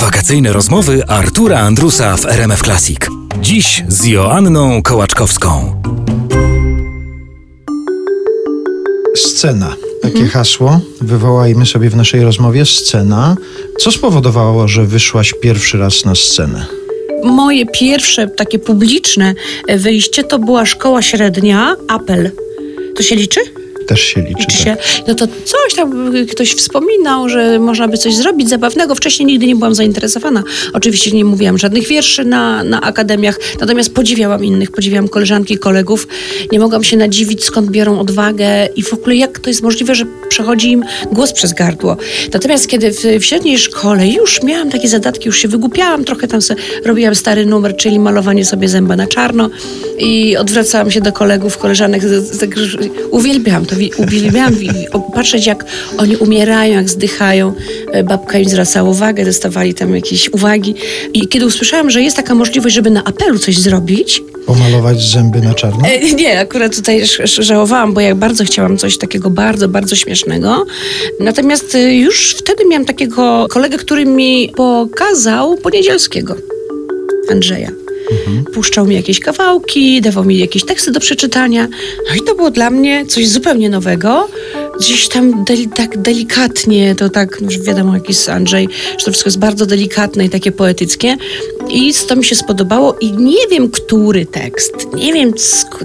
Wakacyjne rozmowy Artura Andrusa w RMF Classic. Dziś z Joanną Kołaczkowską. Scena. Takie hasło wywołajmy sobie w naszej rozmowie. Scena. Co spowodowało, że wyszłaś pierwszy raz na scenę? Moje pierwsze takie publiczne wyjście to była szkoła średnia, apel. To się liczy? Też się liczy. Liczy tak. się. No to coś tam y, ktoś wspominał, że można by coś zrobić zabawnego. Wcześniej nigdy nie byłam zainteresowana. Oczywiście nie mówiłam żadnych wierszy na, na akademiach, natomiast podziwiałam innych, podziwiałam koleżanki, kolegów. Nie mogłam się nadziwić, skąd biorą odwagę i w ogóle jak to jest możliwe, że przechodzi im głos przez gardło. Natomiast kiedy w, w średniej szkole już miałam takie zadatki, już się wygłupiałam, trochę tam sobie robiłam stary numer, czyli malowanie sobie zęba na czarno i odwracałam się do kolegów, koleżanek. tak, Uwielbiałam to, uwielbiałam patrzeć, jak oni umierają, jak zdychają. E, Babka im zwracała uwagę, dostawali tam jakieś uwagi. I kiedy usłyszałam, że jest taka możliwość, żeby na apelu coś zrobić, Pomalować zęby na czarno? E, Nie, akurat tutaj żałowałam, bo ja bardzo chciałam coś takiego bardzo, bardzo śmiesznego. Natomiast y, już wtedy miałam takiego kolegę, który mi pokazał Poniedzielskiego, Andrzeja. Puszczał mi jakieś kawałki, dawał mi jakieś teksty do przeczytania. No i to było dla mnie coś zupełnie nowego. Gdzieś tam deli, tak delikatnie, to tak, no już wiadomo, jaki jest Andrzej, że to wszystko jest bardzo delikatne i takie poetyckie. I to mi się spodobało i nie wiem, który tekst, nie wiem,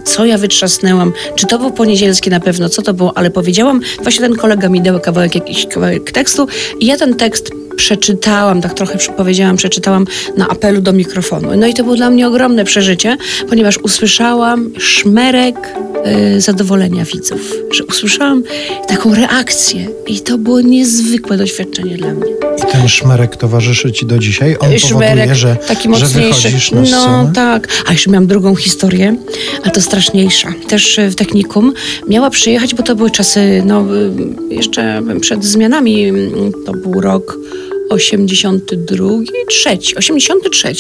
co ja wytrzasnęłam, czy to był poniedzielskie na pewno, co to było, ale powiedziałam, właśnie ten kolega mi dał kawałek, jakiś kawałek tekstu i ja ten tekst przeczytałam, tak trochę powiedziałam, przeczytałam na apelu do mikrofonu. No i to było dla mnie ogromne przeżycie, ponieważ usłyszałam szmerek y, zadowolenia widzów, że usłyszałam taką reakcję i to było niezwykłe doświadczenie dla mnie. I ten szmerek towarzyszy ci do dzisiaj? On powoduje, że, taki że mocniejszy. wychodzisz na no scenę? tak. A jeszcze miałam drugą historię, a to straszniejsza. Też e, w technikum miała przyjechać, bo to były czasy, no y, jeszcze przed zmianami, mm, to był rok 82, trzeci, 83.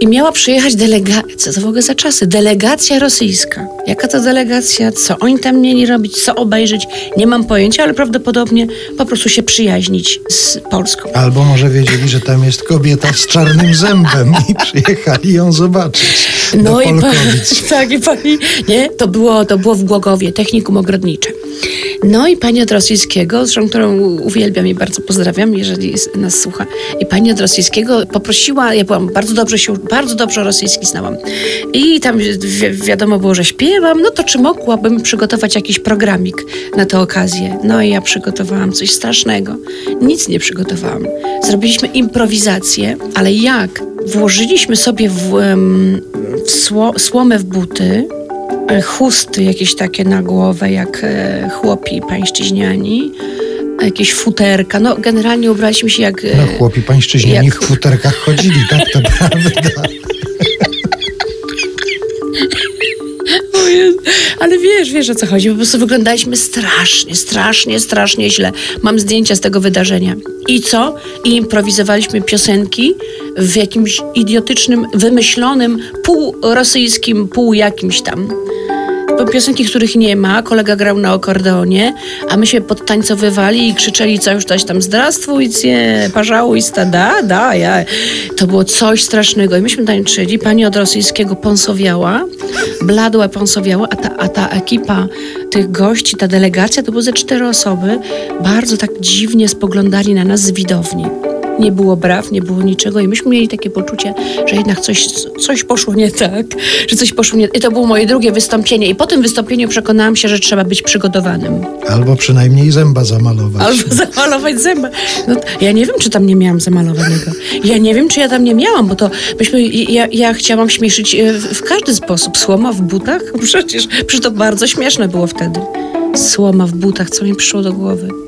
I miała przyjechać delegacja, co w ogóle za czasy? Delegacja rosyjska. Jaka to delegacja? Co oni tam mieli robić? Co obejrzeć? Nie mam pojęcia, ale prawdopodobnie po prostu się przyjaźnić z Polską. Albo może wiedzieli, że tam jest kobieta z czarnym zębem i przyjechali ją zobaczyć. do No i pa, Polkowic. tak, i pani, nie, to było, to było w Głogowie, technikum ogrodnicze. No i pani od rosyjskiego, zresztą którą uwielbiam i bardzo pozdrawiam, jeżeli nas słucha. I pani od rosyjskiego poprosiła, ja byłam bardzo dobrze się, bardzo dobrze rosyjski znałam. I tam wi wiadomo było, że śpiewam, no to czy mogłabym przygotować jakiś programik na tę okazję? No i ja przygotowałam coś strasznego. Nic nie przygotowałam. Zrobiliśmy improwizację, ale jak? Włożyliśmy sobie w, w sło, słomę w buty, chusty jakieś takie na głowę, jak e, chłopi pańszczyźniani, jakieś futerka. No chłopie ubraliśmy się jak... e, No chłopi pańszczyźniani jak- w futerkach chodzili, tak to prawda. Ale wiesz, wiesz o co chodzi. Po prostu wyglądaliśmy strasznie, strasznie, strasznie źle. Mam zdjęcia z tego wydarzenia. I co? I improwizowaliśmy piosenki w jakimś idiotycznym, wymyślonym, pół rosyjskim, pół jakimś tam piosenki, których nie ma, kolega grał na akordeonie, a my się podtańcowywali i krzyczeli coś coś tam zdrastwujcie, parzałujsta, da, da, ja. To było coś strasznego i myśmy tańczyli, pani od rosyjskiego ponsowiała, bladła ponsowiała, a ta, a ta ekipa tych gości, ta delegacja, to było ze cztery osoby, bardzo tak dziwnie spoglądali na nas z widowni. Nie było braw, nie było niczego i myśmy mieli takie poczucie, że jednak coś, coś poszło nie tak, że coś poszło nie I to było moje drugie wystąpienie i po tym wystąpieniu przekonałam się, że trzeba być przygotowanym. Albo przynajmniej zęba zamalować. Albo zamalować zęby. No, ja nie wiem, czy tam nie miałam zamalowanego. Ja nie wiem, czy ja tam nie miałam, bo to myśmy, ja, ja chciałam śmieszyć e, w, w każdy sposób. Słoma w butach? Przecież, przecież to bardzo śmieszne było wtedy. Słoma w butach, co mi przyszło do głowy.